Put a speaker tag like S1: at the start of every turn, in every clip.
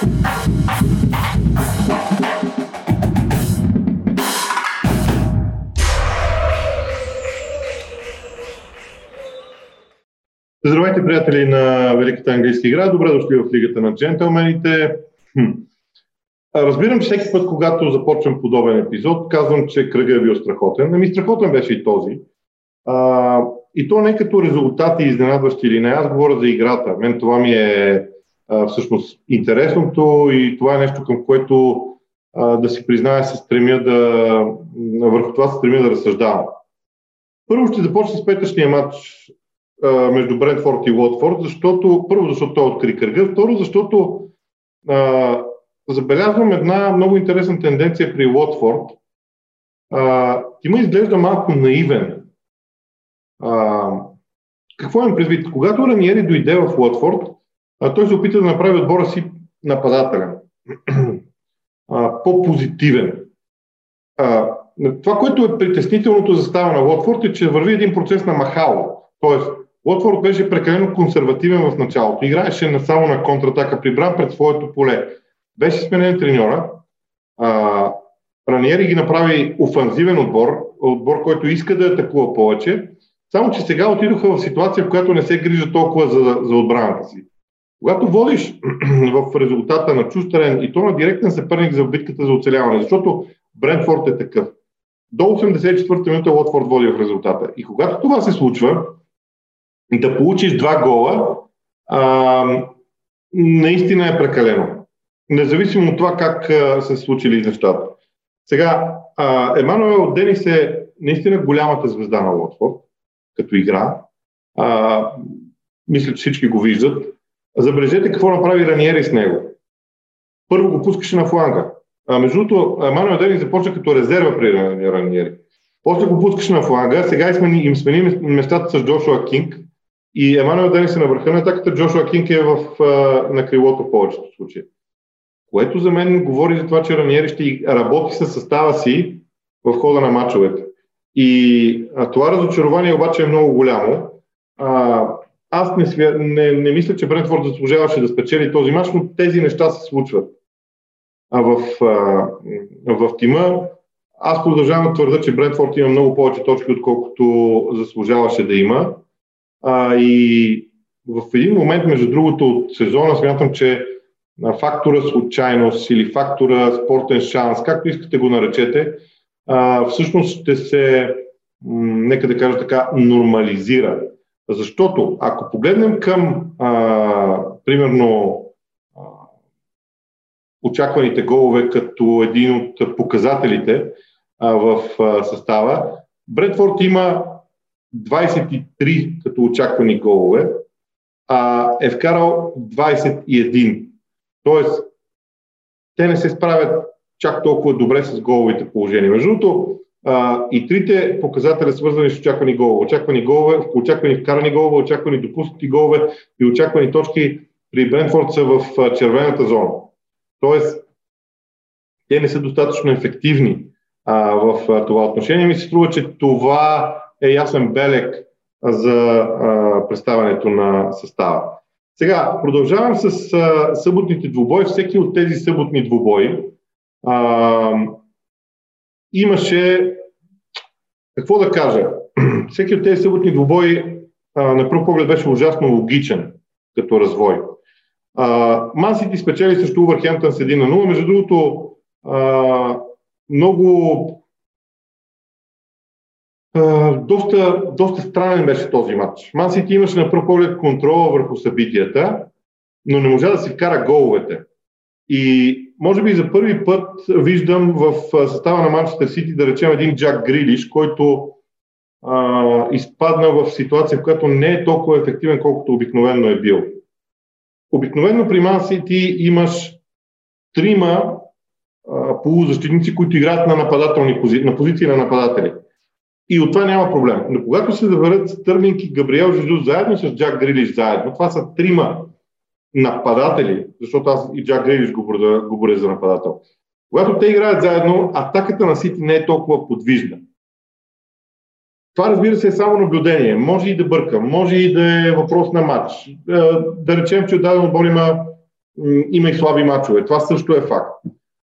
S1: Здравейте, приятели на Великата английска игра. Добре дошли в Лигата на джентълмените. Разбирам, че всеки път, когато започвам подобен епизод, казвам, че кръга е бил страхотен. Ами страхотен беше и този. А, и то не като резултати изненадващи или не. Аз говоря за играта. Мен това ми е а, всъщност интересното и това е нещо към което а, да си призная се стремя да върху това се стремя да разсъждавам. Първо ще започна с петъчния матч а, между Брентфорд и Уотфорд, защото първо защото той откри кръга, второ защото а, забелязвам една много интересна тенденция при Уотфорд. Тима изглежда малко наивен. А, какво имам предвид? Когато Раниери дойде в Уотфорд, а, той се опита да направи отбора си нападателен, по-позитивен. Това, което е притеснителното за става на Уотфорд е, че върви един процес на махало. Тоест, Уотфорд беше прекалено консервативен в началото. Играеше само на контратака, прибран пред своето поле. Беше сменен треньора. А, Раниери ги направи офанзивен отбор, отбор, който иска да атакува повече, само че сега отидоха в ситуация, в която не се грижа толкова за, за отбраната си. Когато водиш в резултата на чужден и то на директен съперник за битката за оцеляване, защото Брентфорд е такъв. До 84-та минута Лотфорд води в резултата. И когато това се случва, да получиш два гола, а, наистина е прекалено. Независимо от това как а, са случили нещата. Сега, а, Емануел Денис е наистина голямата звезда на Лотфорд като игра. А, мисля, че всички го виждат. Забележете какво направи Раниери с него. Първо го пускаше на фланга. А, между другото, Емануел Денис започна като резерва при Раниери. После го пускаше на фланга, сега им смени местата с Джошуа Кинг и Емануел Денис е на върха на атаката, Джошуа Кинг е в, на крилото в повечето случаи. Което за мен говори за това, че Раниери ще работи с състава си в хода на мачовете. И а, това разочарование обаче е много голямо. А, аз не, свя... не, не мисля, че Брентфорд заслужаваше да спечели този мач, но тези неща се случват. А в, а, в тима аз продължавам да твърда, че Брентфорд има много повече точки, отколкото заслужаваше да има. А, и в един момент, между другото, от сезона смятам, че фактора случайност или фактора спортен шанс, както искате го наречете, а, всъщност ще се, нека да кажа така, нормализира. Защото ако погледнем към, а, примерно, а, очакваните голове като един от показателите а, в а, състава, Бредфорд има 23 като очаквани голове, а е вкарал 21. Тоест, те не се справят чак толкова добре с головите положения. Между другото, и трите показателя свързани с очаквани голове. Очаквани голове, очаквани вкарани голове, очаквани допуснати голове и очаквани точки при Бренфорд са в червената зона. Тоест, те не са достатъчно ефективни а, в а, това отношение. Ми се струва, че това е ясен белег за а, представянето на състава. Сега, продължавам с а, съботните двубои. Всеки от тези съботни двубои а, имаше, какво да кажа, всеки от тези съботни двубои а, на пръв поглед беше ужасно логичен като развой. Мансити спечели също Увърхемптън с 1 на 0. Между другото, а, много доста, доста странен беше този матч. Мансити имаше на пръв поглед контрола върху събитията, но не можа да си вкара головете. И може би за първи път виждам в състава на Манчестър Сити да речем един Джак Грилиш, който а, изпадна в ситуация, в която не е толкова ефективен, колкото обикновено е бил. Обикновено при Ман Сити имаш трима а, полузащитници, които играят на, нападателни пози... на позиции на нападатели. И от това няма проблем. Но когато се завърят Стърлинг и Габриел Жезус заедно с Джак Грилиш заедно, това са трима нападатели, защото аз и Джак Грилиш го боря, го боря за нападател. Когато те играят заедно, атаката на Сити не е толкова подвижна. Това разбира се е само наблюдение. Може и да бърка, може и да е въпрос на матч. Е, да речем, че отдаден отбор има има и слаби мачове. Това също е факт.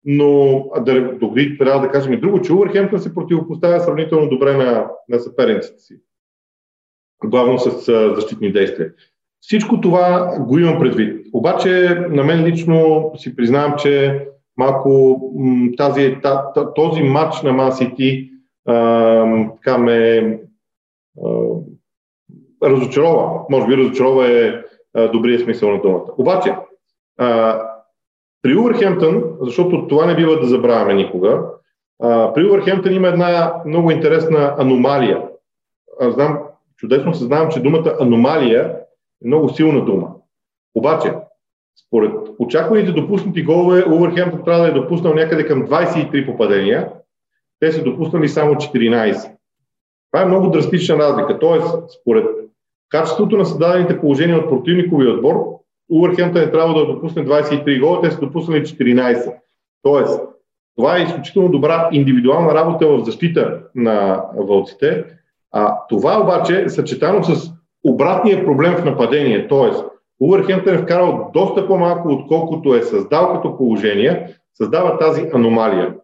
S1: Но да, дори трябва да кажем и друго, че Увърхемптън се противопоставя сравнително добре на, на съперниците си. Главно с защитни действия. Всичко това го имам предвид. Обаче на мен лично си признавам, че малко тази, този матч на City така ме а, разочарова. Може би разочарова е а, добрия смисъл на думата. Обаче, а, при Увърхемптън, защото това не бива да забравяме никога, а, при Увърхемптън има една много интересна аномалия. Аз знам, чудесно съзнавам, че думата аномалия много силна дума. Обаче, според очакваните допуснати голове, Увърхемптън трябва да е допуснал някъде към 23 попадения, те са допуснали само 14. Това е много драстична разлика. Тоест, според качеството на създадените положения от противниковия отбор, Увърхемптън е трябвало да допусне 23 гола, те са допуснали 14. Тоест, това е изключително добра индивидуална работа в защита на вълците. А това обаче е съчетано с обратния проблем в нападение. Тоест, Увърхемптън е вкарал доста по-малко, отколкото е създал като положение, създава тази аномалия.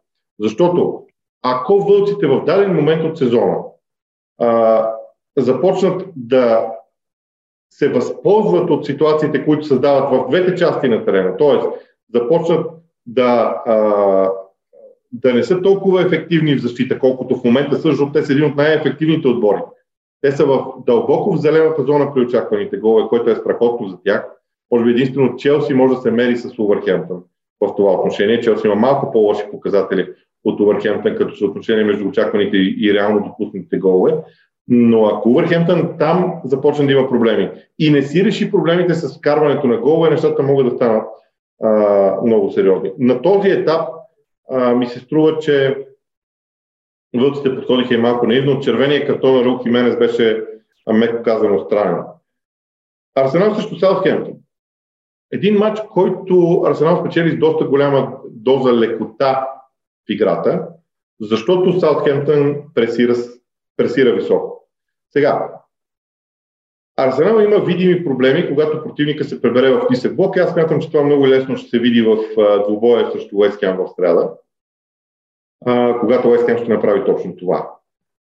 S1: Защото ако вълците в даден момент от сезона а, започнат да се възползват от ситуациите, които създават в двете части на терена, т.е. започнат да, а, да не са толкова ефективни в защита, колкото в момента защото те са един от най-ефективните отбори. Те са в дълбоко в зелената зона при очакваните голове, което е страхотно за тях. Може би единствено Челси може да се мери с Увърхемптън в това отношение. Челси има малко по-лоши показатели от Увърхемптън като съотношение между очакваните и реално допуснатите голове. Но ако Увърхемптън там започне да има проблеми и не си реши проблемите с вкарването на голове, нещата могат да станат а, много сериозни. На този етап а, ми се струва, че вълците подходиха и малко наивно. Червения картон на Рул Хименес беше, меко казано, странен. Арсенал срещу Саутхемптън. Един матч, който Арсенал спечели с доста голяма доза лекота в играта, защото Саутхемптън пресира, пресира високо. Сега, Арсенал има видими проблеми, когато противника се пребере в нисък блок. Аз смятам, че това много лесно ще се види в двубоя срещу Уест в среда, когато Уест ще направи точно това.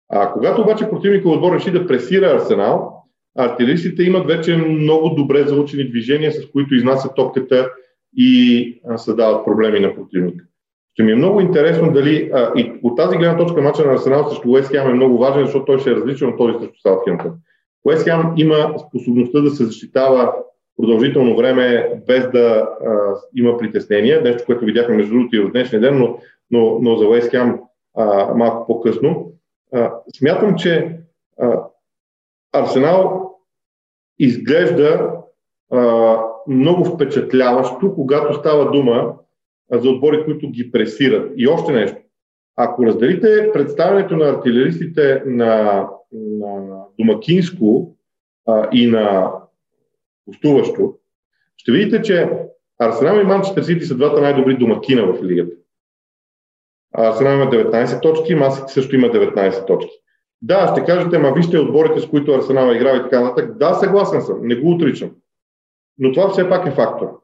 S1: А когато обаче противника отбор реши да пресира Арсенал, артилеристите имат вече много добре заучени движения, с които изнасят топката и създават проблеми на противника. Ще ми е много интересно дали а, и от тази гледна точка мача на Арсенал срещу Уест е много важен, защото той ще е различен от този срещу Саутхемптън. Уест Хем има способността да се защитава продължително време без да а, има притеснения, нещо, което видяхме между другото и в днешния ден, но, но, но за Уест Хем а, малко по-късно. А, смятам, че а, Арсенал изглежда а, много впечатляващо, когато става дума за отбори, които ги пресират. И още нещо. Ако разделите представянето на артилеристите на, на домакинско а, и на гостуващо, ще видите, че Арсенал и Манчестър Сити са двата най-добри домакина в лигата. Арсенал има 19 точки, Масити също има 19 точки. Да, ще кажете, ма вижте отборите, с които Арсенал играва и така нататък. Да, съгласен съм, не го отричам. Но това все пак е фактор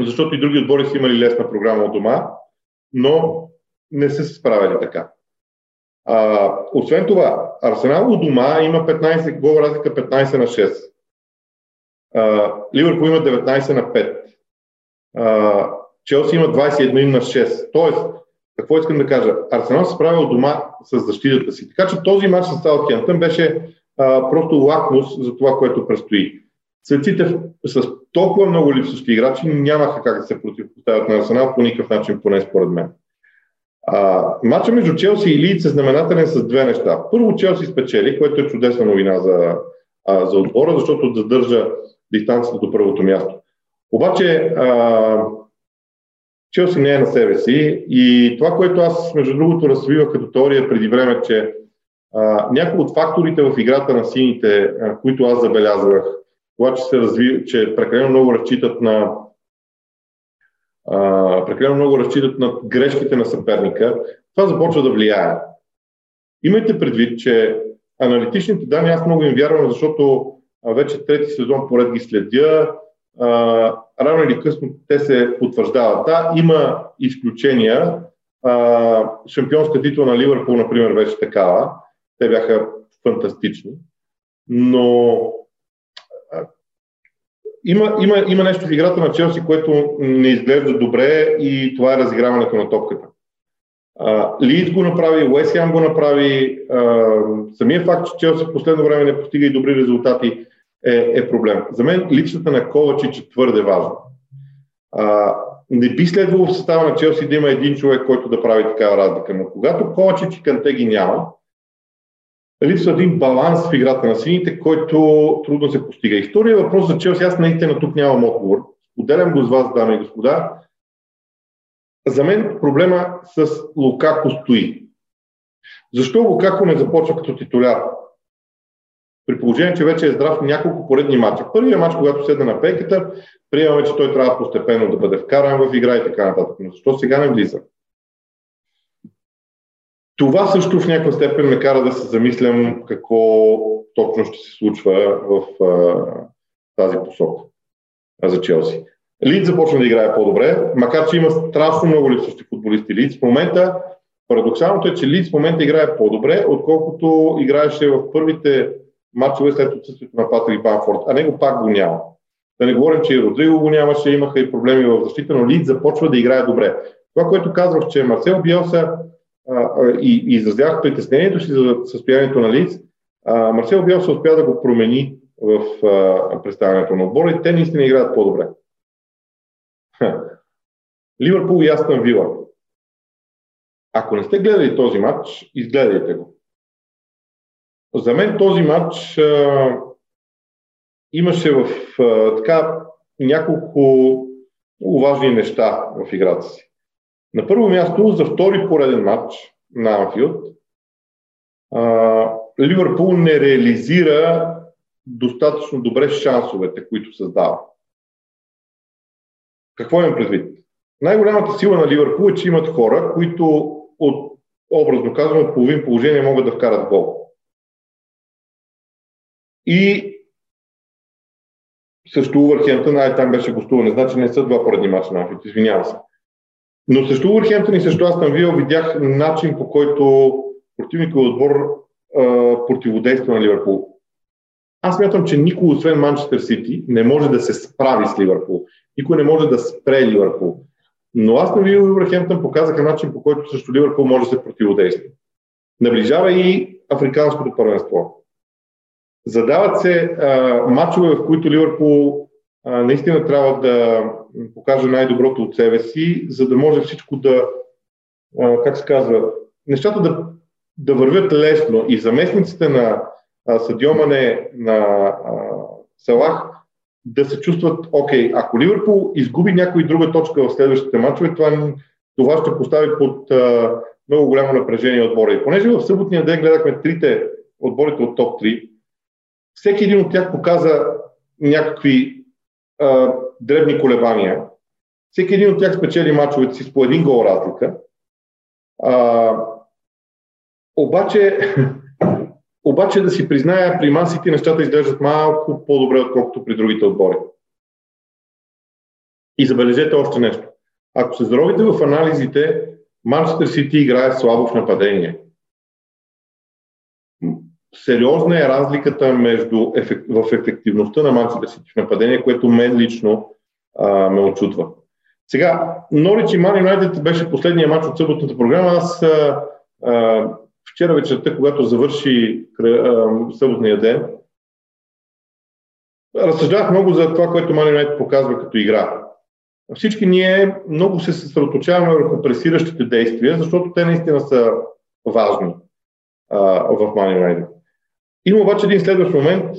S1: защото и други отбори са имали лесна програма от дома, но не са се справили така. А, освен това, Арсенал у дома има 15 гол разлика 15 на 6. А, Ливърпул има 19 на 5. А, Челси има 21 на 6. Тоест, какво искам да кажа? Арсенал се справя от дома с защитата си. Така че този матч с Саутхемптън беше а, просто лакмус за това, което предстои. Светците с толкова много липсващи играчи нямаха как да се противопоставят на Арсенал по никакъв начин, поне според мен. А, матча между Челси и Лийц е знаменателен с две неща. Първо Челси спечели, което е чудесна новина за, а, за отбора, защото задържа дистанцията до първото място. Обаче а, Челси не е на себе си и това, което аз между другото развивах като теория преди време, че някои от факторите в играта на сините, а, които аз забелязвах, това, че се разви, че прекалено много разчитат на а, прекалено много разчитат на грешките на съперника, това започва да влияе. Имайте предвид, че аналитичните данни аз много им вярвам, защото вече трети сезон поред ги следя. А, рано или късно те се потвърждават. Да, има изключения. А, шампионска титла на Ливърпул, например, беше такава. Те бяха фантастични. Но има, има, има нещо в играта на Челси, което не изглежда добре и това е разиграването на топката. Лидс го направи, Уест го направи. А, самия факт, че Челси в последно време не постига и добри резултати е, е проблем. За мен липсата на Ковачич е твърде важна. Не би следвало в състава на Челси да има един човек, който да прави такава разлика. Но когато Ковачич и Канте ги няма, липсва един баланс в играта на сините, който трудно се постига. И втория въпрос за Челси, аз наистина тук нямам отговор. Споделям го с вас, дами и господа. За мен проблема с Лукако стои. Защо Лукако не започва като титуляр? При положение, че вече е здрав няколко поредни мача. Първият матч, когато седна на пейката, приемаме, че той трябва постепенно да бъде вкаран в игра и така нататък. Но защо сега не влиза? Това също в някаква степен ме кара да се замислям какво точно ще се случва в а, тази посока за Челси. Лид започна да играе по-добре, макар че има страшно много липсващи футболисти. Лид в момента, парадоксалното е, че Лид в момента играе по-добре, отколкото играеше в първите матчове след отсъствието на Патрик Банфорд, а него пак го няма. Да не говорим, че и Родриго го нямаше, имаха и проблеми в защита, но Лид започва да играе добре. Това, което казвах, че Марсел Биелса и, и изразявах притеснението си за състоянието на Лиц, Марсел Биелса успя да го промени в а, представянето на отбора и те наистина играят по-добре. Ливърпул и Астън Вила. Ако не сте гледали този матч, изгледайте го. За мен този матч а, имаше в а, така няколко важни неща в играта си. На първо място, за втори пореден матч на Анфилд, Ливърпул не реализира достатъчно добре шансовете, които създава. Какво имам предвид? Най-голямата сила на Ливърпул е, че имат хора, които от образно казано половин положение могат да вкарат гол. И също Увърхемптън, ай там беше гостуване, значи не са два поради мача на Анфит, извинявам се. Но също Увърхемптън и също Астан Вил видях начин по който противникът отбор противодейства на Ливърпул. Аз смятам, че никой, освен Манчестър Сити, не може да се справи с Ливърпул. Никой не може да спре Ливърпул. Но аз на Вил Увърхемптън показаха начин, по който също Ливърпул може да се противодейства. Наближава и африканското първенство. Задават се а, матчове, в които Ливърпул а, наистина трябва да покаже най-доброто от себе си, за да може всичко да, а, как се казва, нещата да, да вървят лесно. И заместниците на Садиомане на а, Салах да се чувстват, окей, ако Ливърпул изгуби някой друга точка в следващите матчове, това, това ще постави под а, много голямо напрежение отбора. И понеже в съботния ден гледахме трите отборите от топ 3, всеки един от тях показа някакви а, дребни колебания. Всеки един от тях спечели мачовете си с по един гол разлика. А, обаче, обаче да си призная, при масите нещата изглеждат малко по-добре, отколкото при другите отбори. И забележете още нещо. Ако се заровите в анализите, Манчестър Сити играе слабо в нападение сериозна е разликата между ефект, в ефективността на Манчестър Сити в нападение, което мен лично а, ме очутва. Сега, Норич и Ман Юнайтед беше последния матч от съботната програма. Аз а, а, вчера вечерта, когато завърши а, съботния ден, разсъждавах много за това, което Ман Юнайтед показва като игра. Всички ние много се съсредоточаваме върху пресиращите действия, защото те наистина са важни а, в Ман Юнайтед. Има обаче един следващ момент,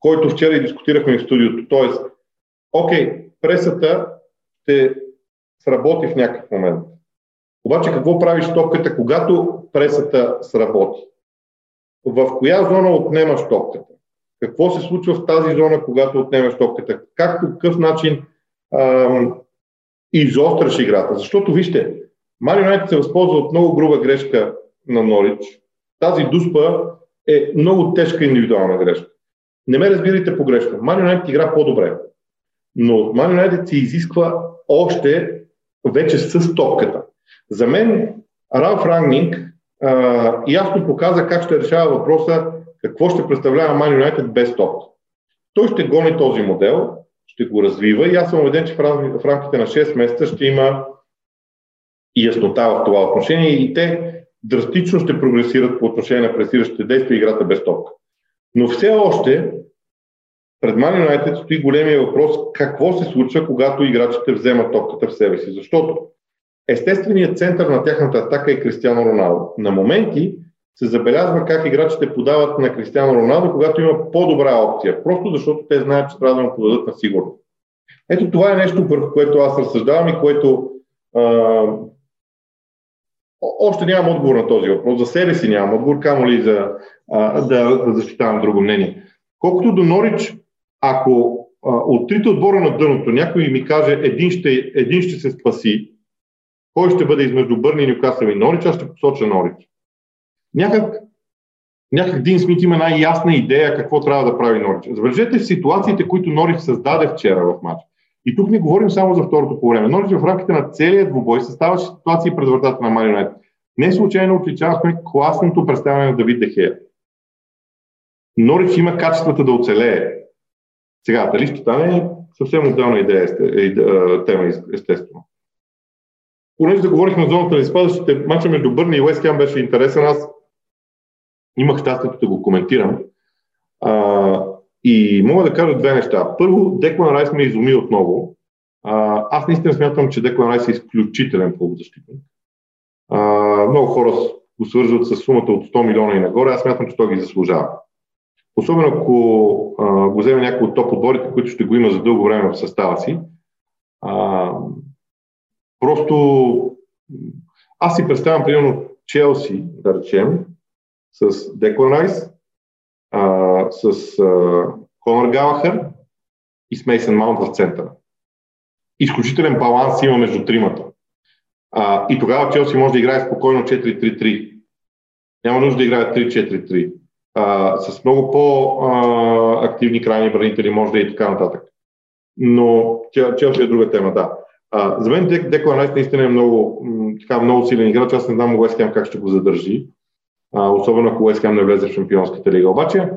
S1: който вчера и дискутирахме в студиото. Тоест, окей, пресата ще сработи в някакъв момент. Обаче какво правиш топката, когато пресата сработи? В коя зона отнемаш топката? Какво се случва в тази зона, когато отнемаш топката? Как по какъв начин ам, изостряш играта? Защото вижте, Мари Юнайтед се възползва от много груба грешка на Норич. Тази дуспа е много тежка индивидуална грешка. Не ме разбирайте погрешно. Ман Юнайтед игра по-добре. но Man United се изисква още вече с топката. За мен Ралф Рангнинг а, ясно показа как ще решава въпроса какво ще представлява Man United без топка. Той ще гони този модел, ще го развива и аз съм убеден, че в рамките на 6 месеца ще има яснота в това отношение и те драстично ще прогресират по отношение на пресиращите действия и играта без топка. Но все още пред Man United стои големия въпрос какво се случва, когато играчите вземат топката в себе си. Защото естественият център на тяхната атака е Кристиано Роналдо. На моменти се забелязва как играчите подават на Кристиано Роналдо, когато има по-добра опция. Просто защото те знаят, че трябва да му подадат на сигурно. Ето това е нещо, върху което аз разсъждавам и което а, още нямам отговор на този въпрос. За себе си нямам отговор, камо ли за, а, да, защитавам друго мнение. Колкото до Норич, ако а, от трите отбора на дъното някой ми каже един ще, един ще се спаси, кой ще бъде измежду Бърни, Нюкасъл и Норич, аз ще посоча Норич. Някак, някак Дин Смит има най-ясна идея какво трябва да прави Норич. Забележете ситуациите, които Норич създаде вчера в матч. И тук не говорим само за второто по време. Норич в рамките на целия двубой съставаше ситуации пред вратата на Марионет. Не случайно отличавахме класното представяне на Давид Дехея. Норич има качествата да оцелее. Сега, дали ще стане съвсем отделна идея, тема, естествено. Понеже да говорихме за зоната на изпадащите, мача между Бърни и Уест беше интересен. Аз имах щастието да го коментирам. А, и мога да кажа две неща. Първо, Деклан Райс ме изуми отново. Аз наистина смятам, че Деклан Райс е изключителен полузащитник. Много хора го свързват с сумата от 100 милиона и нагоре. Аз смятам, че той ги заслужава. Особено ако го вземе някой от топ отборите, които ще го има за дълго време в състава си. Просто аз си представям, примерно, Челси, да речем, с Деклан Райс, а, с а, Конор Галахър и с Мейсън Маунт в центъра. Изключителен баланс има между тримата. А, и тогава Челси може да играе спокойно 4-3-3. Няма нужда да играе 3-4-3. А, с много по-активни крайни бранители може да е и така нататък. Но Челси е друга тема, да. А, за мен Деклан Райс наистина е много, така, много силен играч. Аз не знам Уест как ще го задържи а, особено ако Уест не влезе в Шампионската лига. Обаче,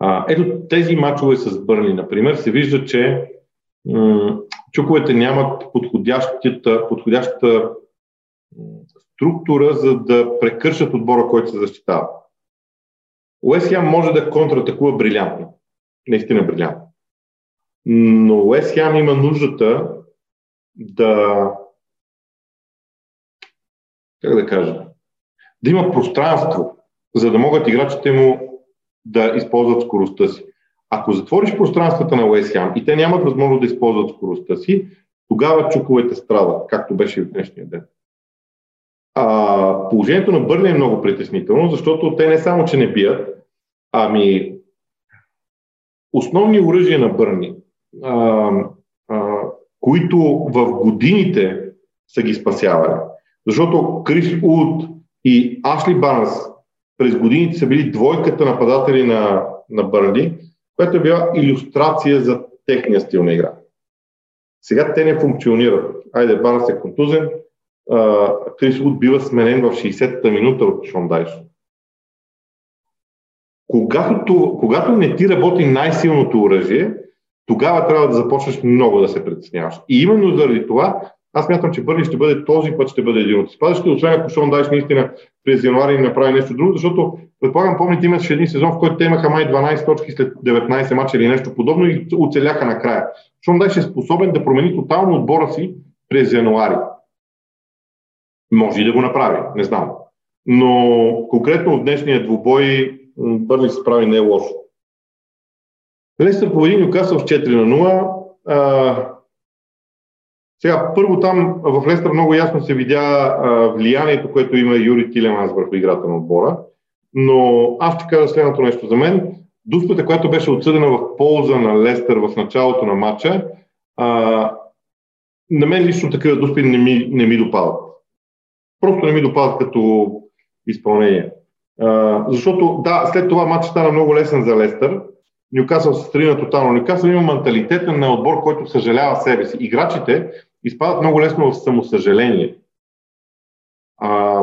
S1: а, ето тези матчове с Бърни, например, се вижда, че м- чуковете нямат подходящата, подходящата структура, за да прекършат отбора, който се защитава. Уест може да контратакува брилянтно. Наистина брилянтно. Но Уест има нуждата да как да кажа, да има пространство, за да могат играчите му да използват скоростта си. Ако затвориш пространствата на Уест Хем и те нямат възможност да използват скоростта си, тогава чуковете страдат, както беше и в днешния ден. А, положението на Бърни е много притеснително, защото те не само, че не бият, ами основни оръжия на Бърни, а, а, които в годините са ги спасявали. Защото Крис Уд и Ашли Барнс през годините са били двойката нападатели на, на Бърли, която е била иллюстрация за техния стил на игра. Сега те не функционират. Айде, Барнс е контузен, Крис Уд бива сменен в 60-та минута от Шон Дайш. Когато, когато не ти работи най-силното оръжие, тогава трябва да започнеш много да се притесняваш. И именно заради това аз мятам, че Бърни ще бъде този път, ще бъде един от изпадащите, освен ако Шон Дайш наистина през януари не направи нещо друго, защото предполагам, помните, имаше един сезон, в който те имаха май 12 точки след 19 мача или нещо подобно и оцеляха накрая. Шон Дайш е способен да промени тотално отбора си през януари. Може и да го направи, не знам. Но конкретно от днешния двубой Бърни се справи не е лошо. Лестър победи Нюкасъл с 4 на 0. Сега, първо там в Лестър много ясно се видя а, влиянието, което има Юри Тилеманс върху играта на отбора, но аз ще кажа следното нещо за мен. Дуспата, която беше отсъдена в полза на Лестър в началото на матча, а, на мен лично такива дуспи не ми, не ми допадат. Просто не ми допадат като изпълнение. А, защото, да, след това матчът стана много лесен за Лестър, Нюкасъл се страни на тотално. Нюкасъл има менталитета на отбор, който съжалява себе си. Играчите изпадат много лесно в самосъжаление. А,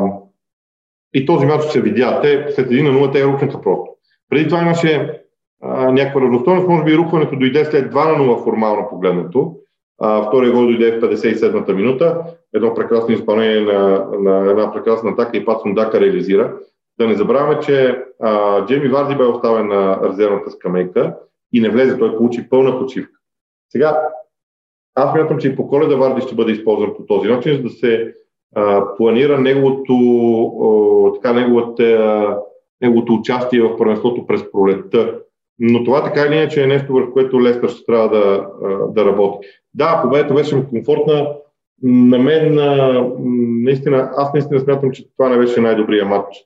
S1: и този матч се видя. Те след един на 0 те рухнаха просто. Преди това имаше а, някаква равностойност, може би рухването дойде след 2 на 0 формално погледнато. А, втория гол дойде в 57-та минута. Едно прекрасно изпълнение на, на една прекрасна атака и Пацун Дака реализира. Да не забравяме, че а, Джейми Варди бе оставен на резервната скамейка и не влезе. Той получи пълна почивка. Сега, аз мятам, че и по коледа Варди ще бъде използван по този начин, за да се а, планира неговото, а, така, неговата, неговото участие в първенството през пролетта. Но това така или иначе е нещо, върху което Лестър ще трябва да, да работи. Да, победата беше комфортна. На мен, наистина, аз наистина смятам, че това не беше най-добрия матч,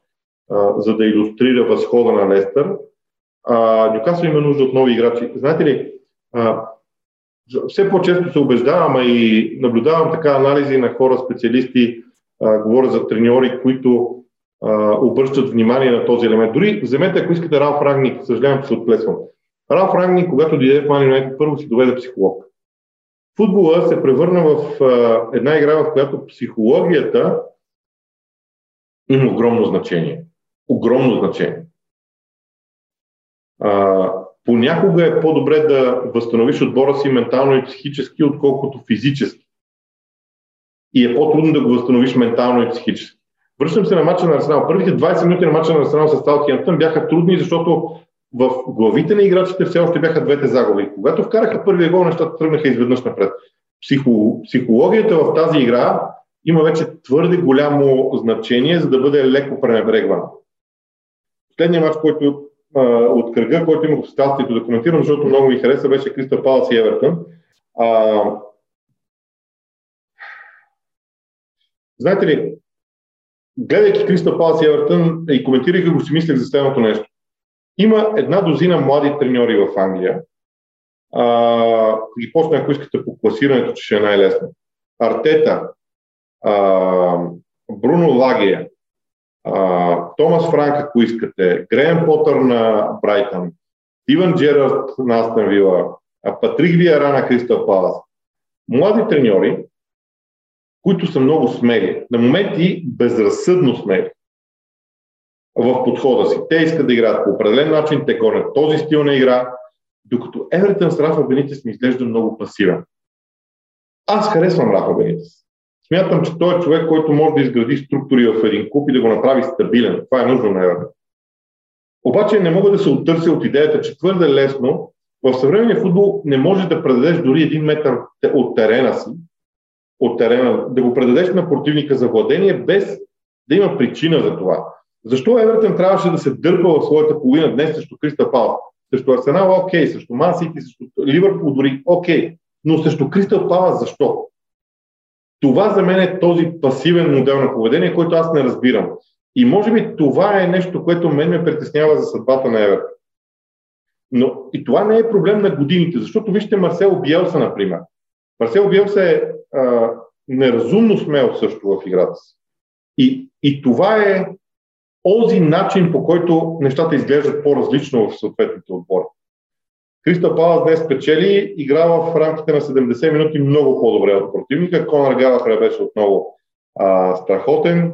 S1: за да иллюстрира възхода на Лестър. Нюкасъл има нужда от нови играчи. Знаете ли, а, все по-често се убеждавам и наблюдавам така анализи на хора, специалисти, а, говоря за треньори, които а, обръщат внимание на този елемент. Дори вземете, ако искате Ралф Рагник, съжалявам, че се отплесвам. Ралф Рагник, когато дойде в Мани първо си доведе психолог. Футбола се превърна в а, една игра, в която психологията има огромно значение. Огромно значение. А, понякога е по-добре да възстановиш отбора си ментално и психически, отколкото физически. И е по-трудно да го възстановиш ментално и психически. Връщам се на мача на Арсенал. Първите 20 минути на мача на Арсенал с Саутхемптън бяха трудни, защото в главите на играчите все още бяха двете загуби. Когато вкараха първия гол, нещата тръгнаха изведнъж напред. Психо, психологията в тази игра има вече твърде голямо значение, за да бъде леко пренебрегвана. Последният матч, който от кръга, който имах удоволствието да коментирам, защото много ми хареса, беше Криста Палас и Евертън. А, знаете ли, гледайки Криста Палас и Евертън и коментирайки го, си мислех за следното нещо. Има една дозина млади треньори в Англия. А, ги почна, ако искате по класирането, че ще е най-лесно. Артета, а, Бруно Лагия, Томас Франк, ако искате, Греем Потър на Брайтън, Стивен Джерард на Астен Вила, Патрик Виара на Кристал Палас. Млади треньори, които са много смели, на моменти безразсъдно смели в подхода си. Те искат да играят по определен начин, те гонят този стил на игра, докато Евертън с Рафа Бенитес ми изглежда много пасивен. Аз харесвам Рафа Бенитес. Смятам, че той е човек, който може да изгради структури в един клуб и да го направи стабилен. Това е нужно на Евертън. Обаче не мога да се оттърся от идеята, че твърде лесно в съвременния футбол не можеш да предадеш дори един метър от терена си, от терена, да го предадеш на противника за владение, без да има причина за това. Защо Евертън трябваше да се дърпа в своята половина днес срещу Криста Палас? Срещу Арсенал, окей, срещу Мансити, срещу Ливърпул дори, окей. Но срещу Кристал Палас защо? Това за мен е този пасивен модел на поведение, който аз не разбирам. И може би това е нещо, което мен ме притеснява за съдбата на Евертън. Но и това не е проблем на годините, защото вижте Марсел Биелса, например. Марсел Биелса е а, неразумно смел също в играта си. И, и това е този начин, по който нещата изглеждат по-различно в съответните отбори. Криста Палас днес спечели, игра в рамките на 70 минути много по-добре от противника. Конор Галахър беше отново а, страхотен.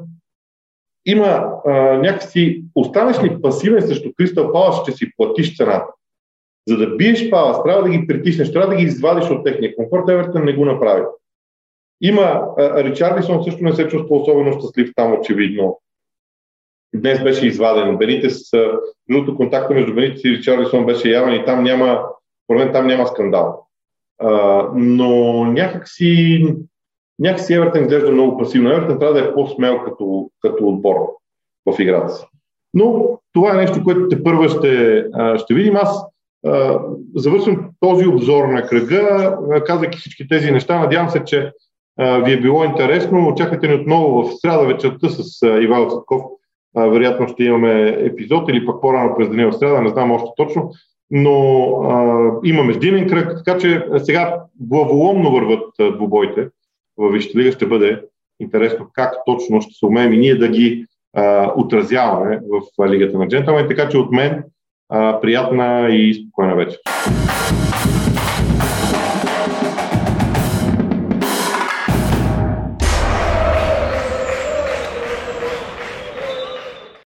S1: Има а, някакси, останеш ли пасивен срещу Кристал Палас, ще си платиш цената. За да биеш Палас, трябва да ги притиснеш, трябва да ги извадиш от техния комфорт. Евертън не го направи. Има, Ричардисон също не се чувства особено щастлив там, очевидно. Днес беше изваден. Бенитес, другото контакта между Бенитес и Ричардисон беше явен и там няма, според мен там няма скандал. А, но някакси, някакси Евертън изглежда много пасивно. Евертън трябва да е по-смел като, като отбор в играта си. Но това е нещо, което те първа ще, ще видим. Аз завършвам този обзор на кръга, казвайки всички тези неща. Надявам се, че ви е било интересно. Очаквайте ни отново в среда вечерта с Ивайло Цътков. Вероятно ще имаме епизод или пък по-рано през деня в среда, не знам още точно. Но а, има междинен кръг, така че сега главоломно върват двубойте в Висшата лига. Ще бъде интересно как точно ще се умеем и ние да ги а, отразяваме в Лигата на джентълмен. Така че от мен А, приятна и спокойна вечер.